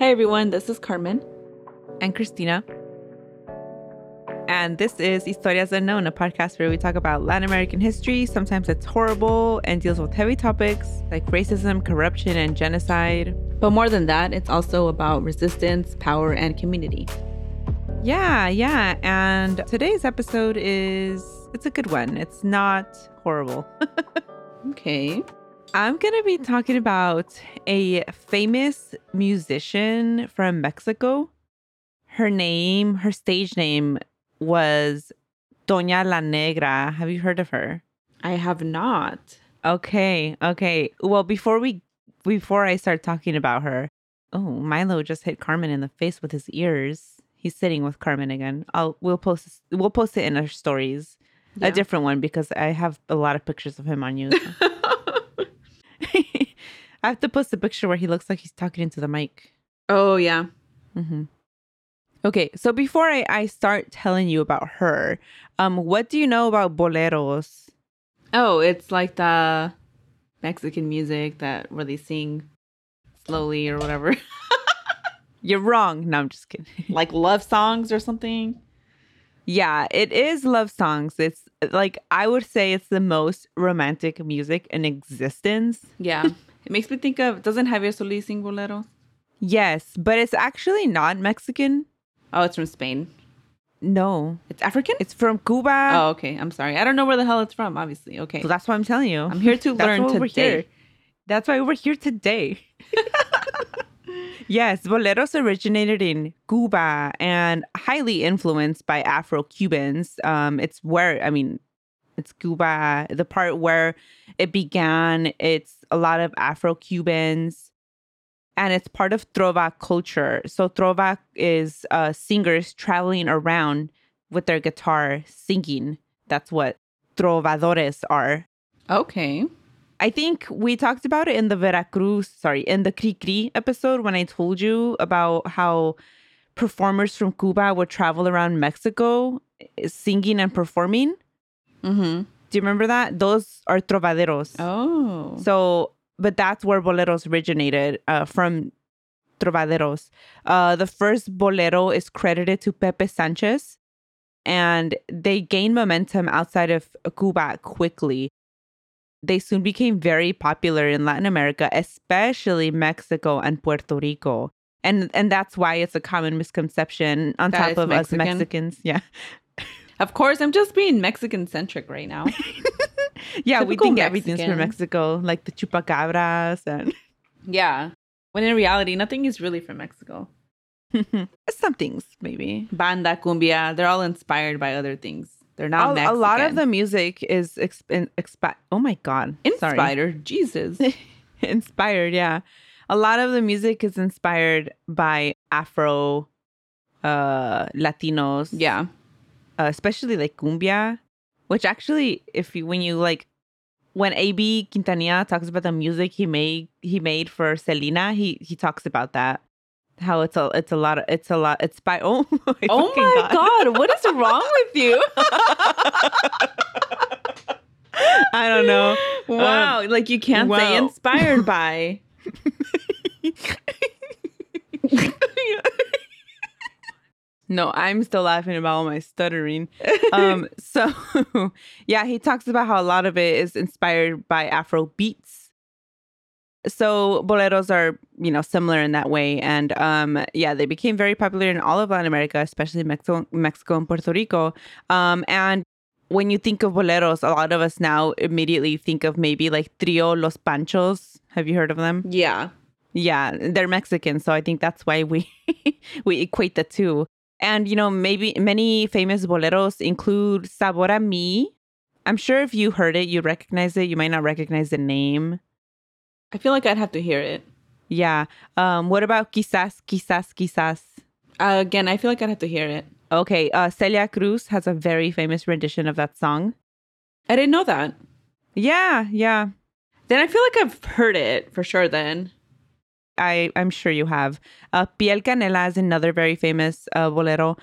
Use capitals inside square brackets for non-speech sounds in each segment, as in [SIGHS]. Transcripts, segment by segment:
Hi, everyone. This is Carmen. And Cristina. And this is Historias Unknown, a podcast where we talk about Latin American history. Sometimes it's horrible and deals with heavy topics like racism, corruption, and genocide. But more than that, it's also about resistance, power, and community. Yeah, yeah. And today's episode is it's a good one. It's not horrible. [LAUGHS] okay. I'm going to be talking about a famous musician from Mexico. Her name, her stage name was Toña La Negra. Have you heard of her? I have not. Okay, okay. Well, before we before I start talking about her, oh, Milo just hit Carmen in the face with his ears. He's sitting with Carmen again. I'll we'll post we'll post it in our stories. Yeah. A different one because I have a lot of pictures of him on [LAUGHS] you. I have to post a picture where he looks like he's talking into the mic. Oh, yeah. Mm-hmm. Okay, so before I, I start telling you about her, um, what do you know about boleros? Oh, it's like the Mexican music that where they sing slowly or whatever. [LAUGHS] You're wrong. No, I'm just kidding. [LAUGHS] like love songs or something. Yeah, it is love songs. It's like I would say it's the most romantic music in existence. Yeah. [LAUGHS] it makes me think of doesn't Javier Solís sing boleros? Yes, but it's actually not Mexican. Oh, it's from Spain. No. It's African? It's from Cuba. Oh, okay. I'm sorry. I don't know where the hell it's from, obviously. Okay. So that's why I'm telling you. I'm here to [LAUGHS] learn today. That's why we're here today. [LAUGHS] Yes, boleros originated in Cuba and highly influenced by Afro Cubans. Um, it's where, I mean, it's Cuba, the part where it began. It's a lot of Afro Cubans and it's part of Trova culture. So, Trova is uh, singers traveling around with their guitar singing. That's what trovadores are. Okay. I think we talked about it in the Veracruz, sorry, in the Cri Cri episode when I told you about how performers from Cuba would travel around Mexico eh, singing and performing. Mm-hmm. Do you remember that? Those are trovaderos. Oh. So, but that's where boleros originated uh, from trovaderos. Uh, the first bolero is credited to Pepe Sanchez, and they gained momentum outside of Cuba quickly they soon became very popular in Latin America, especially Mexico and Puerto Rico. And and that's why it's a common misconception on that top of Mexican. us Mexicans. [LAUGHS] Yeah. Of course, I'm just being Mexican centric right now. [LAUGHS] yeah, Typical we think Mexican. everything's from Mexico, like the chupacabras and [LAUGHS] Yeah. When in reality, nothing is really from Mexico. [LAUGHS] Some things, maybe. Banda, cumbia, they're all inspired by other things. They're not a, Mexican. a lot of the music is exp- expi- Oh my god, inspired. Jesus, inspired. Yeah, a lot of the music is inspired by Afro, uh, Latinos. Yeah, uh, especially like cumbia, which actually, if you when you like when AB Quintanilla talks about the music he made he made for Selena, he he talks about that how it's a it's a lot of it's a lot it's by [LAUGHS] oh my oh my god. god. what is wrong with you [LAUGHS] i don't know wow um, like you can't wow. say inspired by [LAUGHS] no i'm still laughing about all my stuttering. [LAUGHS] Um so [LAUGHS] yeah he talks about how a lot of it is inspired by afro beats. So boleros are you know similar in that way. And um yeah they became very popular in all of latin america especially mexico mexico and puerto rico. Um and when you think of boleros a lot of us now immediately think of maybe like trio los panchos. Have you heard of them? Yeah. Yeah they're mexican so i think that's why we [LAUGHS] we equate the two and you know maybe many famous boleros include sabor a mi i'm sure if you heard it you recognize it you might not recognize the name I feel like I'd have to hear it. Yeah. Um, what about quizás, quizás, quizás? Uh, again, I feel like I'd have to hear it. Okay. Uh, Celia Cruz has a very famous rendition of that song. I didn't know that. Yeah, yeah. Then I feel like I've heard it for sure then. I, I'm sure you have. Uh, Piel Canela is another very famous uh, bolero.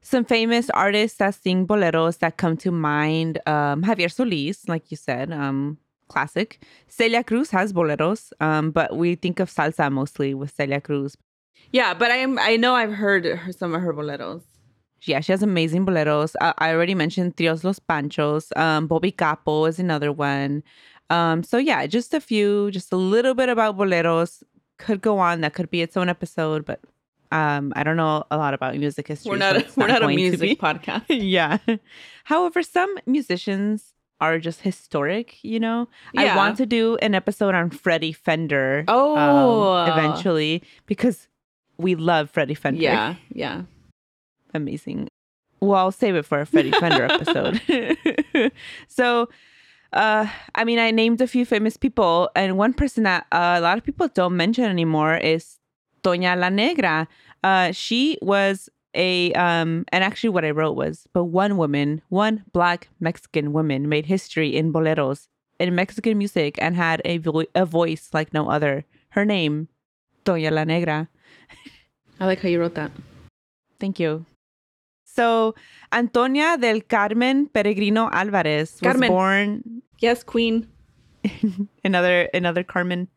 Some famous artists that sing boleros that come to mind um, Javier Solís, like you said, um, classic. Celia Cruz has boleros, um, but we think of salsa mostly with Celia Cruz. Yeah, but I am. I know I've heard her, some of her boleros. Yeah, she has amazing boleros. Uh, I already mentioned Trios Los Panchos. Um, Bobby Capo is another one. Um, so yeah, just a few, just a little bit about boleros. Could go on. That could be its own episode, but um, I don't know a lot about music history. We're not. so A, we're not a music [LAUGHS] podcast. yeah. However, some musicians are just historic, you know? I want to do an episode on Freddie Fender. um, Oh. eventually, because we love Freddie Fender. Yeah, yeah. Amazing. Well, I'll save it for a Freddie Fender episode. [LAUGHS] [LAUGHS] so, uh, I mean, I named a few famous people, and one person that uh, a lot of people don't mention anymore is Toña La Negra. Uh, she was a um, and actually, what I wrote was, but one woman, one black Mexican woman, made history in boleros in Mexican music and had a vo- a voice like no other. Her name, Toña La Negra. I like how you wrote that. Thank you. So, Antonia del Carmen Peregrino Alvarez was Carmen. born Yes, Queen. [LAUGHS] another another Carmen.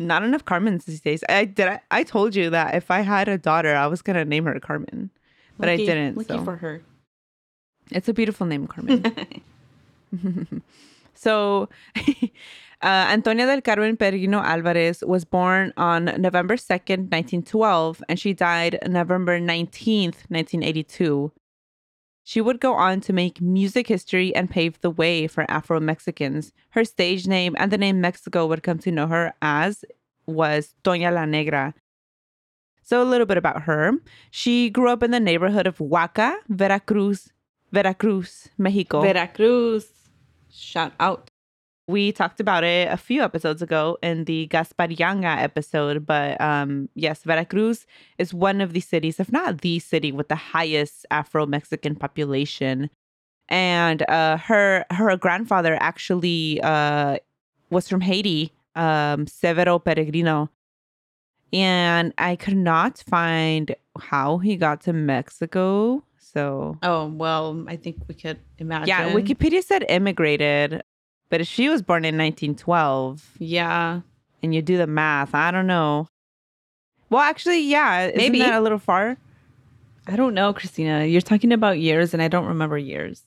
Not enough Carmens these days. I did. I, I told you that if I had a daughter, I was gonna name her Carmen, but Lucky- I didn't. Lucky so for her. it's a beautiful name, Carmen. [LAUGHS] [LAUGHS] so, uh, Antonia del Carmen Peregrino Alvarez was born on November 2nd, 1912, and she died November 19th, 1982. She would go on to make music history and pave the way for Afro Mexicans. Her stage name and the name Mexico would come to know her as was Toña La Negra. So, a little bit about her. She grew up in the neighborhood of Huaca, Veracruz, Veracruz, Mexico. Veracruz. Shout out. We talked about it a few episodes ago in the Gaspar Yanga episode, but um, yes, Veracruz is one of the cities, if not the city, with the highest Afro Mexican population. And uh, her her grandfather actually uh, was from Haiti, um, Severo Peregrino, and I could not find how he got to Mexico. So Oh well, I think we could imagine. yeah, Wikipedia said immigrated, but if she was born in 1912 Yeah. and you do the math, I don't know. Well, actually, yeah, isn't Maybe. that a little far? I don't know, Cristina. You're talking about years, and I don't remember years.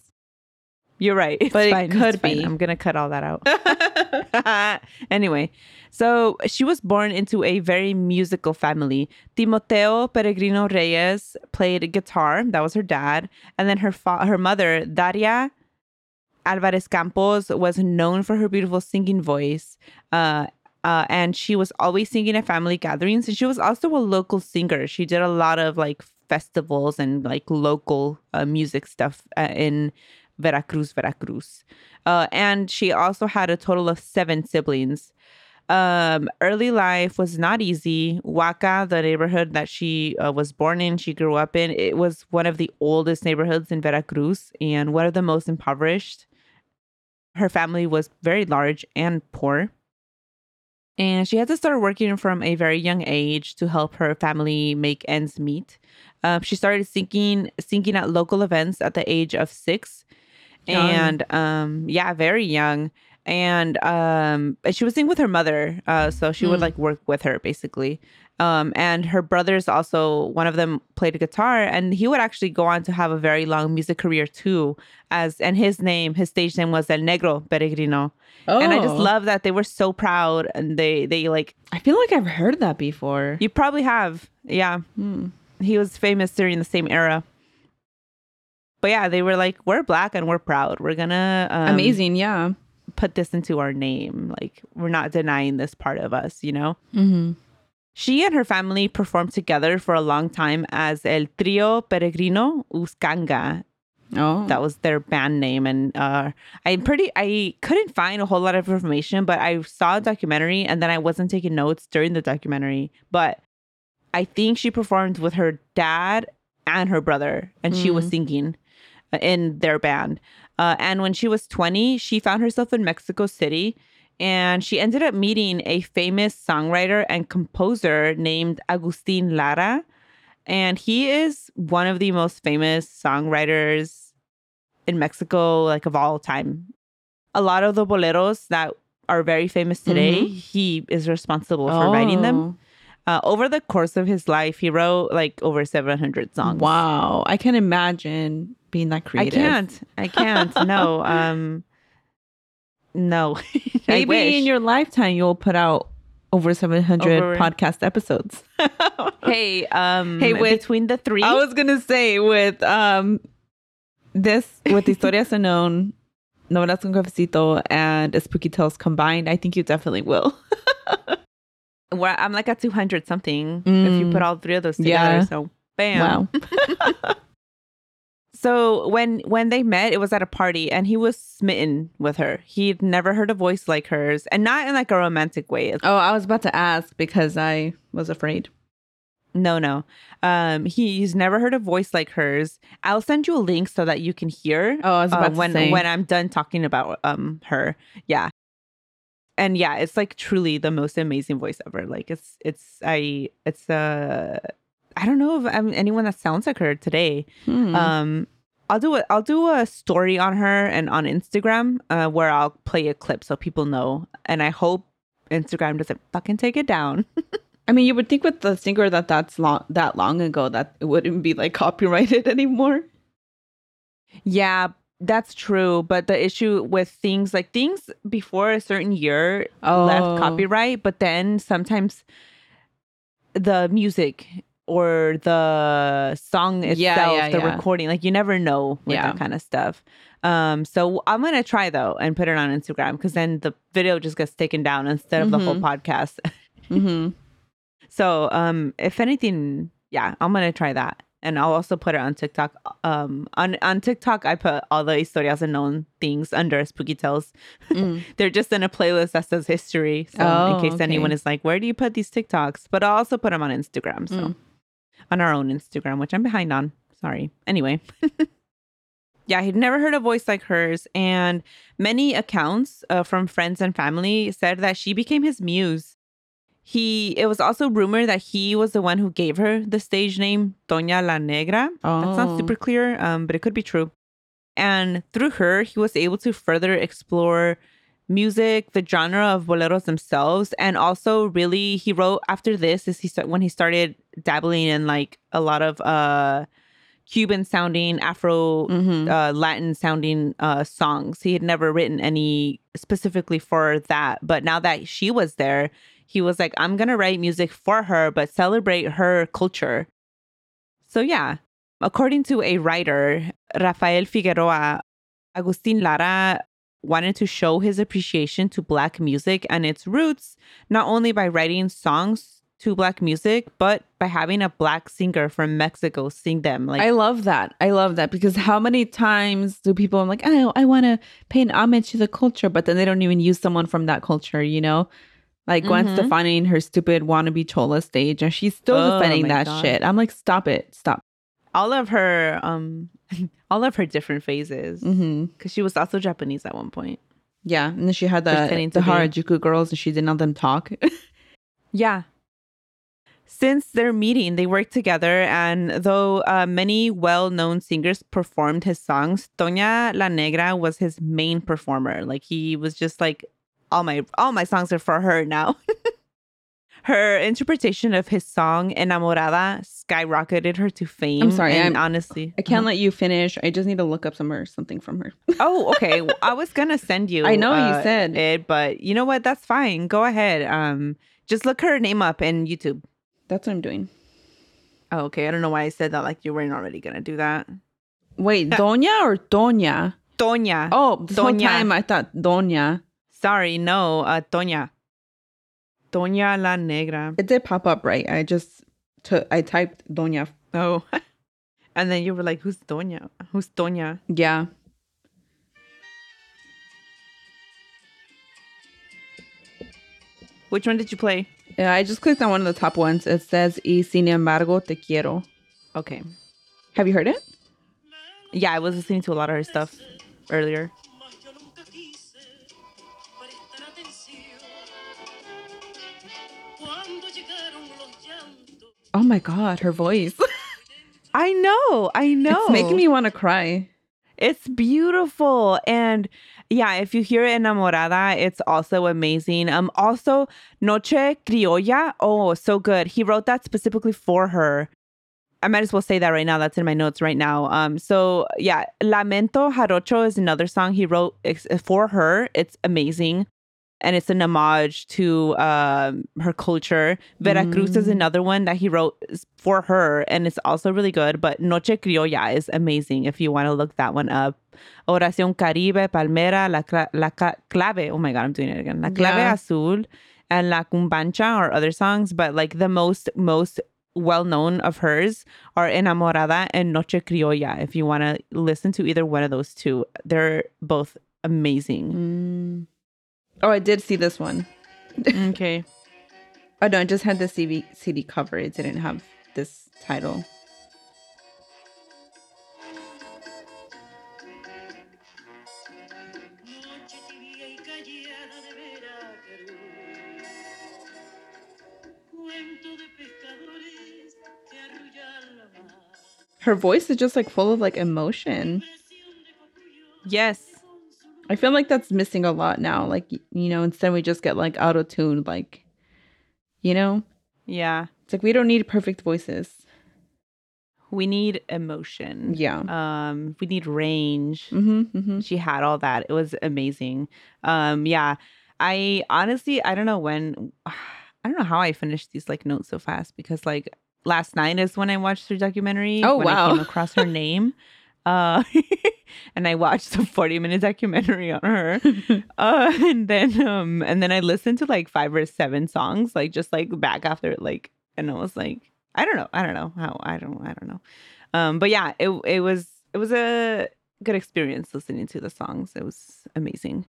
You're right. It's But it fine, it's could fine. be. I'm gonna cut all that out. [LAUGHS] [LAUGHS] anyway, so she was born into a very musical family. Timoteo Peregrino Reyes played guitar. That was her dad, and then her fa- her mother Daria Alvarez Campos was known for her beautiful singing voice. Uh, uh, and she was always singing at family gatherings, and she was also a local singer. She did a lot of like festivals and like local uh, music stuff uh, in Veracruz, Veracruz. Uh, and she also had a total of seven siblings. Um, early life was not easy. Huaca, the neighborhood that she uh, was born in, she grew up in, it was one of the oldest neighborhoods in Veracruz and one of the most impoverished. Her family was very large and poor. And she had to start working from a very young age to help her family make ends meet. Um, she started singing singing at local events at the age of six, Young. and um, yeah, very young. And um, she was singing with her mother, uh, so she would Mm. like work with her basically. Um, and her brothers also, one of them played guitar, and he would actually go on to have a very long music career too. As and his name, his stage name was El Negro Peregrino, Oh, and I just love that they were so proud, and they they like I feel like I've heard that before. you probably have, yeah. Hmm. He was famous during the same era. But yeah, they were like, we're black and we're proud. We're gonna um, Amazing, yeah. put this into our name. Like we're not denying this part of us, you know. Mm-hmm. She and her family performed together for a long time as El Trio Peregrino Uscanga. Oh, That was their band name, and uh, I'm pretty. I couldn't find a whole lot of information, but I saw a documentary, and then I wasn't taking notes during the documentary. But I think she performed with her dad and her brother, and she was Mm. singing uh, in their band. Uh, and when she was 20, she found herself in Mexico City, and she ended up meeting a famous songwriter and composer named Agustin Lara. And he is one of the most famous songwriters in Mexico, like of all time. A lot of the boleros that are very famous today, Mhm. he is responsible for writing them. Uh, over the course of his life, he wrote like over 700 songs. Wow. I can imagine being that creative. I can't. I can't. no. [LAUGHS] Um. No. [LAUGHS] Maybe in your lifetime you'll put out over 700 Over- podcast episodes. [LAUGHS] hey. Um. Hey, with- between the three. I was gonna say with um this with Historias [LAUGHS] Unknown, Novelas con Cafecito, and Spooky Tales combined, I think you definitely will. where I'm like at 200 something if you Mm. put all three of those together. Yeah. So bam. Wow. So when when they met, it was at a party, and he was smitten with her. He'd never heard a voice like hers, and not in like a romantic way. Oh, I was about to ask because I was afraid. No, no. Um, he's never heard a voice like hers. I'll send you a link so that you can hear. Oh, I was uh, about when to say. when I'm done talking about um her. Yeah. And yeah, it's like truly the most amazing voice ever. Like it's it's I it's uh I don't know if I'm anyone that sounds like her today. Hmm. Um I'll do a I'll do a story on her and on Instagram uh where I'll play a clip so people know. And I hope Instagram doesn't fucking take it down. [LAUGHS] I mean, you would think with the singer that that's long that long ago that it wouldn't be like copyrighted [LAUGHS] anymore. Yeah, that's true. But the issue with things like things before a certain year Oh. left copyright, but then sometimes the music or the song itself, Yeah, yeah, the yeah. recording, like you never know with that kind of stuff. Um, so I'm gonna try though and put it on Instagram because then the video just gets taken down instead of the whole Mhm. podcast. [LAUGHS] hmm So, um, if anything, yeah, I'm gonna try that, and I'll also put it on TikTok. Um, on on TikTok, I put all the historias unknown things under Spooky Tales. Mm. [LAUGHS] They're just in a playlist that says history. So, Oh, in case anyone is like, "Where do you put these TikToks?" But I'll also put them on Instagram. So, Mm. On our own Instagram, which I'm behind on. Sorry. Anyway. [LAUGHS] Yeah, he'd never heard a voice like hers, and many accounts uh, from friends and family said that she became his muse. He it was also rumored that he was the one who gave her the stage name Toña La Negra. That's not Oh. super clear, um, but it could be true. And through her, he was able to further explore music, the genre of boleros themselves, and also really he wrote after this is he when he started dabbling in like a lot of uh Cuban sounding Afro Mhm. uh, Latin sounding uh, songs. He had never written any specifically for that. But now that she was there, he was like, I'm going to write music for her, but celebrate her culture. So, yeah, according to a writer, Rafael Figueroa, Agustin Lara wanted to show his appreciation to Black music and its roots, not only by writing songs to Black music, but by having a Black singer from Mexico sing them. Like, I love that. I love that because how many times do people I'm like, oh, I want to pay an homage to the culture, but then they don't even use someone from that culture, you know? Like Gwen Mhm. Stefani in her stupid wannabe chola stage, and she's still Oh defending that God. shit. I'm like, stop it, stop. All of her um [LAUGHS] all of her different phases. Because she was also japanese at one point. Yeah, and then she had the the be. Harajuku girls, and she didn't let them talk. [LAUGHS] yeah. Since their meeting they worked together and though uh, many well-known singers performed his songs toña la negra was his main performer. Like he was just like all my all my songs are for her now [LAUGHS] her interpretation of his song enamorada skyrocketed her to fame sorry, I'm- sorry. honestly I can't let you finish. I just need to look up some or something from her. [LAUGHS] Oh, okay. Well, [LAUGHS] I was gonna send you. I know you uh, said. it, but you know what? That's fine. Go ahead. Um, just look her name up in YouTube. That's what I'm doing. Oh, okay. I don't know why I said that. Like you weren't already gonna do that. Wait, [LAUGHS] Toña or Doña? Toña. Oh, this whole Doña. time I thought Doña. sorry. No, uh, Toña. Toña la Negra. It did pop up right. I just took. I typed Doña. Oh, [LAUGHS] and then you were like, "Who's Toña? Who's Toña?" Yeah. Which one did you play? Yeah, I just clicked on one of the top ones. It says Y sin embargo te quiero. Okay. Have you heard it? Yeah, I was listening to a lot of her stuff earlier. Oh my god, her voice. [LAUGHS] I know. I know. It's making me want to cry. It's beautiful. And yeah, if you hear Enamorada, it's also amazing. Um also Noche Criolla, oh, so good. He wrote that specifically for her. I might as well say that right now. That's in my notes right now. Um so yeah, Lamento Jarocho is another song he wrote ex- for her. It's amazing. And it's an homage to um, her culture. Veracruz is Mm. another one that he wrote for her, and it's also really good. But Noche Criolla is amazing if you want to look that one up. Oración Caribe, Palmera, La, Cla- La Ca- Clave. Oh my God, I'm doing it again. La Clave Yeah. Azul and La Cumbancha are other songs, but like the most, most well known of hers are Enamorada and Noche Criolla. If you want to listen to either one of those two, they're both amazing. Mm. Oh, I did see this one. okay. Oh no, it just had the CD, CD cover. It didn't have this title. Noche tibia y callada de Veracruz. Cuento de pescadores que arrullan la mar. Her voice is just like full of like emotion. Presión de cocuyo Yes. Con su luz. I feel like that's missing a lot now. Like you know, instead we just get like auto tuned. Like, you know, Yeah. it's like we don't need perfect voices. We need emotion. Yeah. Um, we need range. Mm-hmm. mm-hmm. she had all that it was amazing um yeah i honestly i don't know when [SIGHS] i don't know how i finished these like notes so fast because like last night is when i watched her documentary Oh, when i came across her [LAUGHS] name uh [LAUGHS] and i watched a 40 minute documentary on her. [LAUGHS] Uh [LAUGHS] and then um and then i listened to like five or seven songs like just like back after like and i was like i don't know i don't know how i don't i don't know. Um but yeah it it was it was a good experience listening to the songs. It was amazing.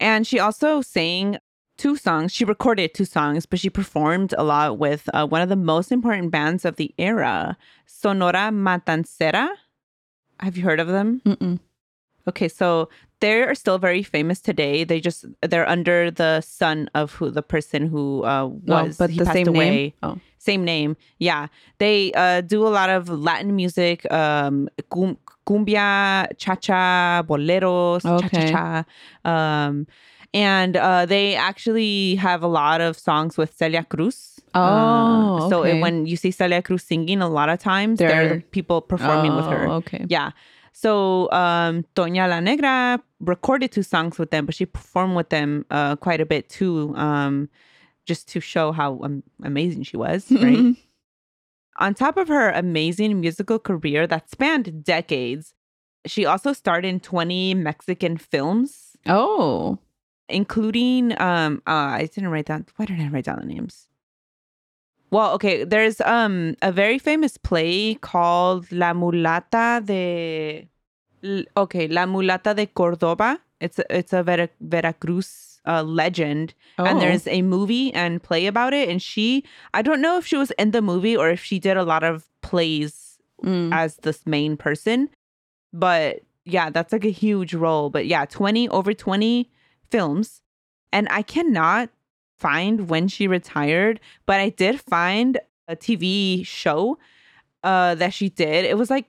And she also sang two songs. She recorded two songs but she performed a lot with uh, one of the most important bands of the era sonora matancera have you heard of them Mm-mm. Okay, so they are still very famous today. They just they're under the son of who the person who uh, was, oh, but he the passed same away. name. Oh, Same name, yeah. They uh, do a lot of Latin music, um, cum- cumbia, cha cha, boleros, cha cha cha, um, and uh, they actually have a lot of songs with Celia Cruz. Oh, Uh, so okay. when you see Celia Cruz singing, a lot of times they're, They're- the people performing with her. Oh, Okay. Yeah. So um Toña La Negra recorded two songs with them, but she performed with them uh quite a bit too, um, just to show how um, amazing she was, [LAUGHS] right? On top of her amazing musical career that spanned decades, she also starred in 20 Mexican films, oh. including um uh, I didn't write down why didn't I write down the names? Well, okay, there's um a very famous play called La Mulata de okay, La Mulata de Cordoba. It's a, it's a Vera, Veracruz uh, legend and Oh. there's a movie and play about it and she I don't know if she was in the movie or if she did a lot of plays Mm. as this main person. But yeah, that's like a huge role. But yeah, 20 over 20 films. And I cannot find when she retired, but I did find a TV show uh that she did. It was like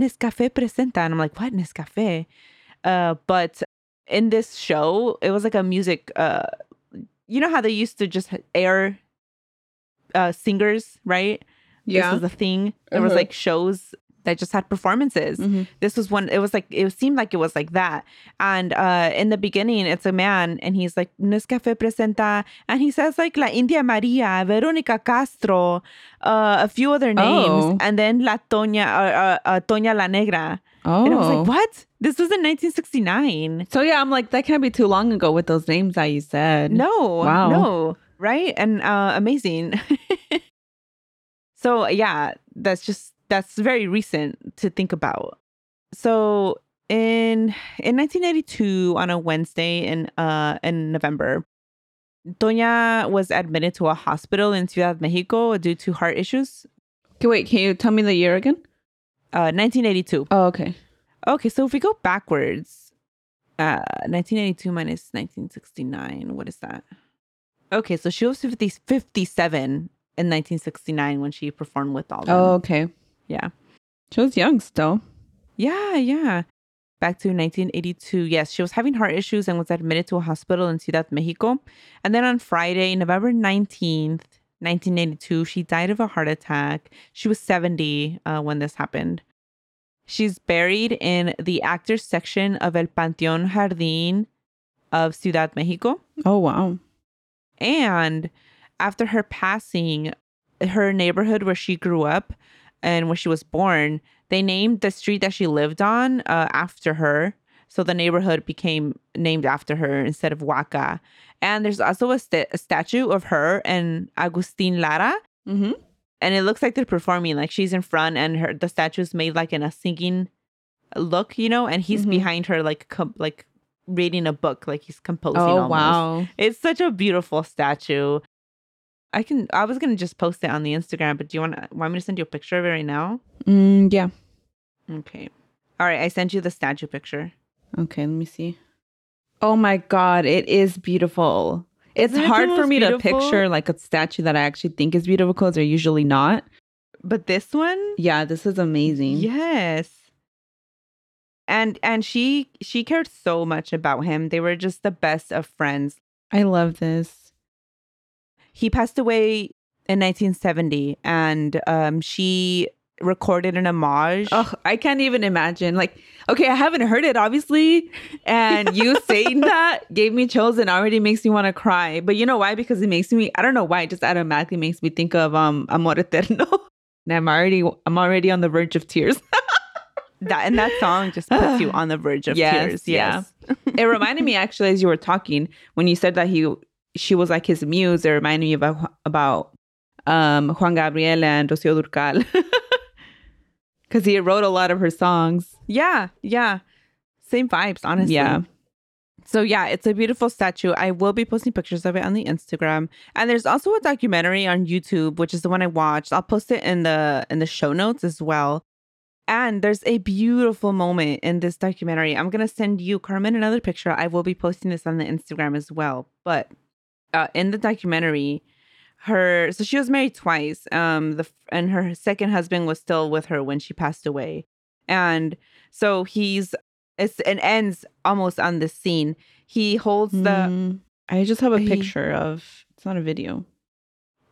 Nescafe Presenta. And I'm like, what Nescafe? Uh, but in this show, it was like a music uh you know how they used to just air uh singers, right? yeah. this was a thing. There was Uh-huh. like shows that just had performances. Mhm. This was one. It was like it seemed like it was like that. And uh in the beginning, it's a man, and he's like Nescafe presenta, and he says like La India Maria, Veronica Castro, uh, a few other names, Oh. and then La Toña, uh, uh, uh, Toña La Negra. Oh. And I was like, what? This was in 1969. So yeah, I'm like that can't be too long ago with those names that you said. No, Wow. no, right? And uh, amazing. [LAUGHS] so yeah, that's just that's very recent to think about. So in in 1982, on a Wednesday in uh in November, Toña was admitted to a hospital in Ciudad Mexico due to heart issues. Okay, wait, can you tell me the year again? Uh, 1982. Oh, okay. Okay, so if we go backwards, uh, 1982 minus 1969, what is that? Okay, so she was 50, 57 in 1969 when she performed with all them. Oh, okay. Yeah. She was young still. Yeah, yeah. back to 1982. Yes, she was having heart issues and was admitted to a hospital in Ciudad Mexico. And then on Friday, November 19th, 1982, she died of a heart attack. She was 70 uh, when this happened. She's buried in the actors section of El Panteón Jardín of Ciudad Mexico. Oh wow. And after her passing, her neighborhood where she grew up and when she was born, they named the street that she lived on uh, after her. So the neighborhood became named after her instead of Huaca. And there's also a, sta- a statue of her and Agustin Lara. Mm-hmm. And it looks like they're performing, like she's in front and her the statue's made like in a singing look, you know, and he's Mhm. behind her like com- like reading a book, like he's composing. Oh almost. wow. It's such a beautiful statue. I can. I was gonna just post it on the Instagram, but do you want want me to send you a picture of it right now? Mm, yeah. Okay. All right. I sent you the statue picture. Okay, let me see. Oh my god, it is beautiful. It's Isn't it hard for most me to picture like a statue that I actually think is beautiful because they're usually not. But this one, Yeah, this is amazing. yes. And and she she cared so much about him. They were just the best of friends. I love this. He passed away in 1970, and um, she recorded an homage. Oh, I can't even imagine. Like, okay, I haven't heard it, obviously. And you [LAUGHS] saying that gave me chills and already makes me want to cry. But you know why? Because it makes me, I don't know why, it just automatically makes me think of um Amor Eterno. And [LAUGHS] I'm already I'm already on the verge of tears. That and that song just puts you [SIGHS] on the verge of Yes, tears. yeah. Yes. it reminded me actually as you were talking, when you said that he she was like his muse, it reminded me about about um Juan Gabriel and Rocío Durcal. [LAUGHS] Cause he wrote a lot of her songs. Yeah, yeah. Same vibes, honestly. Yeah. So yeah, it's a beautiful statue. I will be posting pictures of it on the Instagram. And there's also a documentary on YouTube, which is the one I watched. I'll post it in the in the show notes as well. And there's a beautiful moment in this documentary. I'm gonna send you, Carmen, another picture. I will be posting this on the Instagram as well. But uh, in the documentary, her so she was married twice. Um, the and her second husband was still with her when she passed away. And so he's it's it ends almost on this scene. He holds the Mm, I just have a he- picture of it's not a video.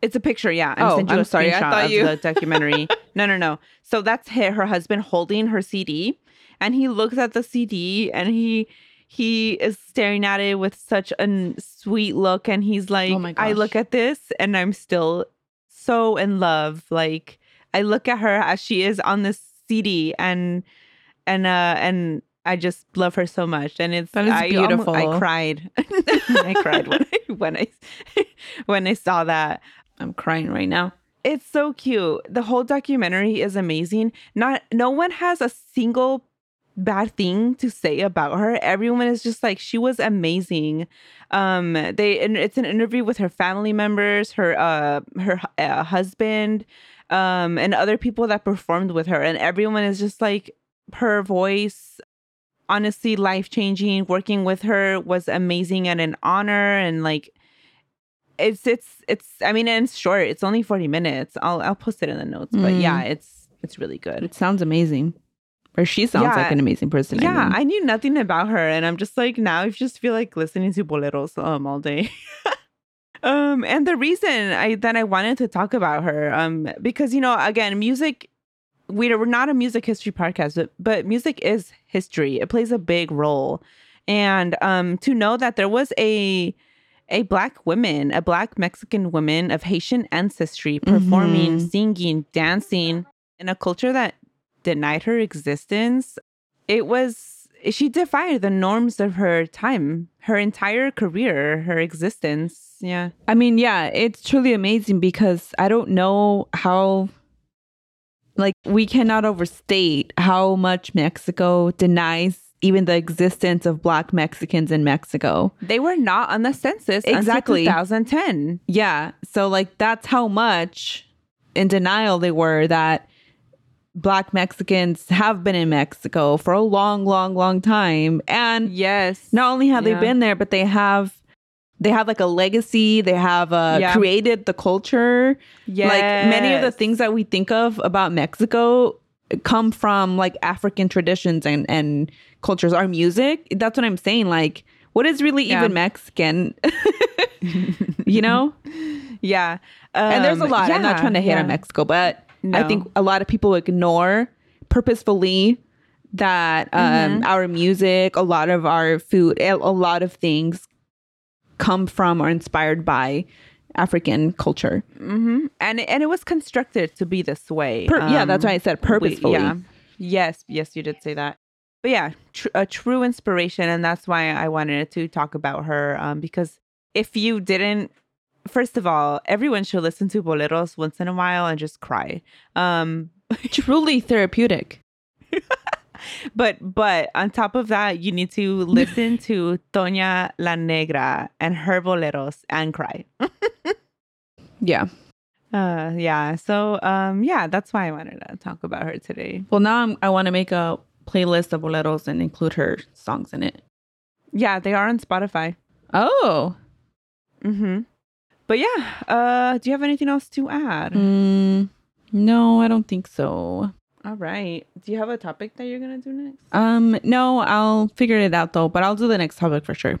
It's a picture, yeah. Oh, sent you I'm a sorry, I thought of you- the documentary. no, no, no. So that's her, her husband holding her CD, and he looks at the CD and he he is staring at it with such a sweet look, and he's like, Oh "I look at this, and I'm still so in love. Like I look at her as she is on this CD, and and uh and." I just love her so much, and it's That is I beautiful. [LAUGHS] I cried. [LAUGHS] I cried when I when I [LAUGHS] when I saw that I'm crying right now. it's so cute. The whole documentary is amazing. Not no one has a single bad thing to say about her. Everyone is just like she was amazing. Um they and it's an interview with her family members, her uh her uh, husband, um and other people that performed with her and everyone is just like her voice honestly life-changing. Working with her was amazing and an honor and like it's it's it's I mean and it's short. It's only 40 minutes. I'll I'll post it in the notes. But Mm. yeah, it's it's really good. It sounds amazing. Or she sounds Yeah. like an amazing person. I yeah, mean. I knew nothing about her and I'm just like now I just feel like listening to boleros um all day. [LAUGHS] um and the reason I that I wanted to talk about her um because you know again music we- we're not a music history podcast but, but music is history. It plays a big role. And um to know that there was a a black woman, a black Mexican woman of Haitian ancestry performing, Mhm. singing, dancing in a culture that denied her existence. It was she defied the norms of her time, her entire career, her existence. Yeah. I mean, yeah, it's truly amazing because I don't know how, like, we cannot overstate how much Mexico denies even the existence of Black Mexicans in Mexico. They were not on the census Exactly. until 2010. Yeah. So, like, that's how much in denial they were that Black Mexicans have been in Mexico for a long, long, long time. And Yes. not only have Yeah. they been there, but they have. They have like a legacy. They have uh, Yeah. created the culture. Like many of the things that we think of about Mexico come from like African traditions and and cultures, our music. That's what I'm saying. Like, what is really Yeah. even Mexican? [LAUGHS] you know? [LAUGHS] Yeah. and there's a Um, lot. I'm not trying to hate yeah. on Mexico, but I think a lot of people ignore purposefully that um, Mm-hmm. our music, a lot of our food, a, lot of things come from or inspired by African culture. hmm And and it was constructed to be this way. Pur- yeah, that's Um, why I said we- purposefully. yeah. Yes, yes, you did say that. But yeah, tr- a true inspiration, and that's why I wanted to talk about her. Um, because if you didn't, first of all, everyone should listen to boleros once in a while and just cry. Um, [LAUGHS] Truly therapeutic. [LAUGHS] but but on top of that, you need to listen to [LAUGHS] Toña La Negra and her boleros and cry. Yeah. Uh, yeah. So um, yeah, that's why I wanted to talk about her today. Well, now I'm, I want to make a playlist of boleros and include her songs in it. Yeah, they are on Spotify. Oh. Mm-hmm. But yeah, uh, do you have anything else to add? Mm, no, I don't think so. All right. Do you have a topic that you're gonna do next? Um, no, I'll figure it out though, but I'll do the next topic for sure.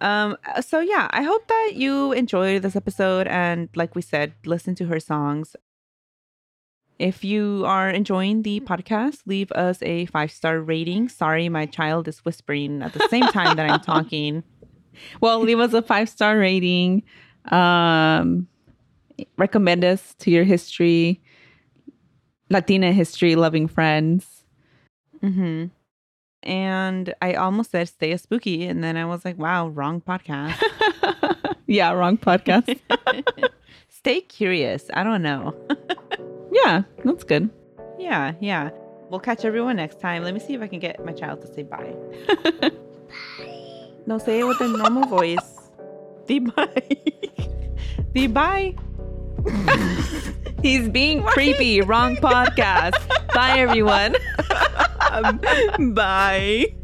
Um. So yeah, I hope that you enjoyed this episode and, like we said, listen to her songs. If you are enjoying the podcast, leave us a five star rating. Sorry, my child is whispering at the same time that I'm [LAUGHS] talking. Well, leave us a five star rating. Um, recommend us to your history, Latina history loving friends. Mm-hmm. And I almost said stay a spooky, and then I was like, wow, wrong podcast. [LAUGHS] yeah, wrong podcast. [LAUGHS] [LAUGHS] stay curious. I don't know. yeah, that's good. Yeah, yeah. We'll catch everyone next time. Let me see if I can get my child to say bye. No, say it with a normal voice. The bye. The bye. He's being creepy. [LAUGHS] Wrong podcast. Bye, everyone. Um, [LAUGHS] bye.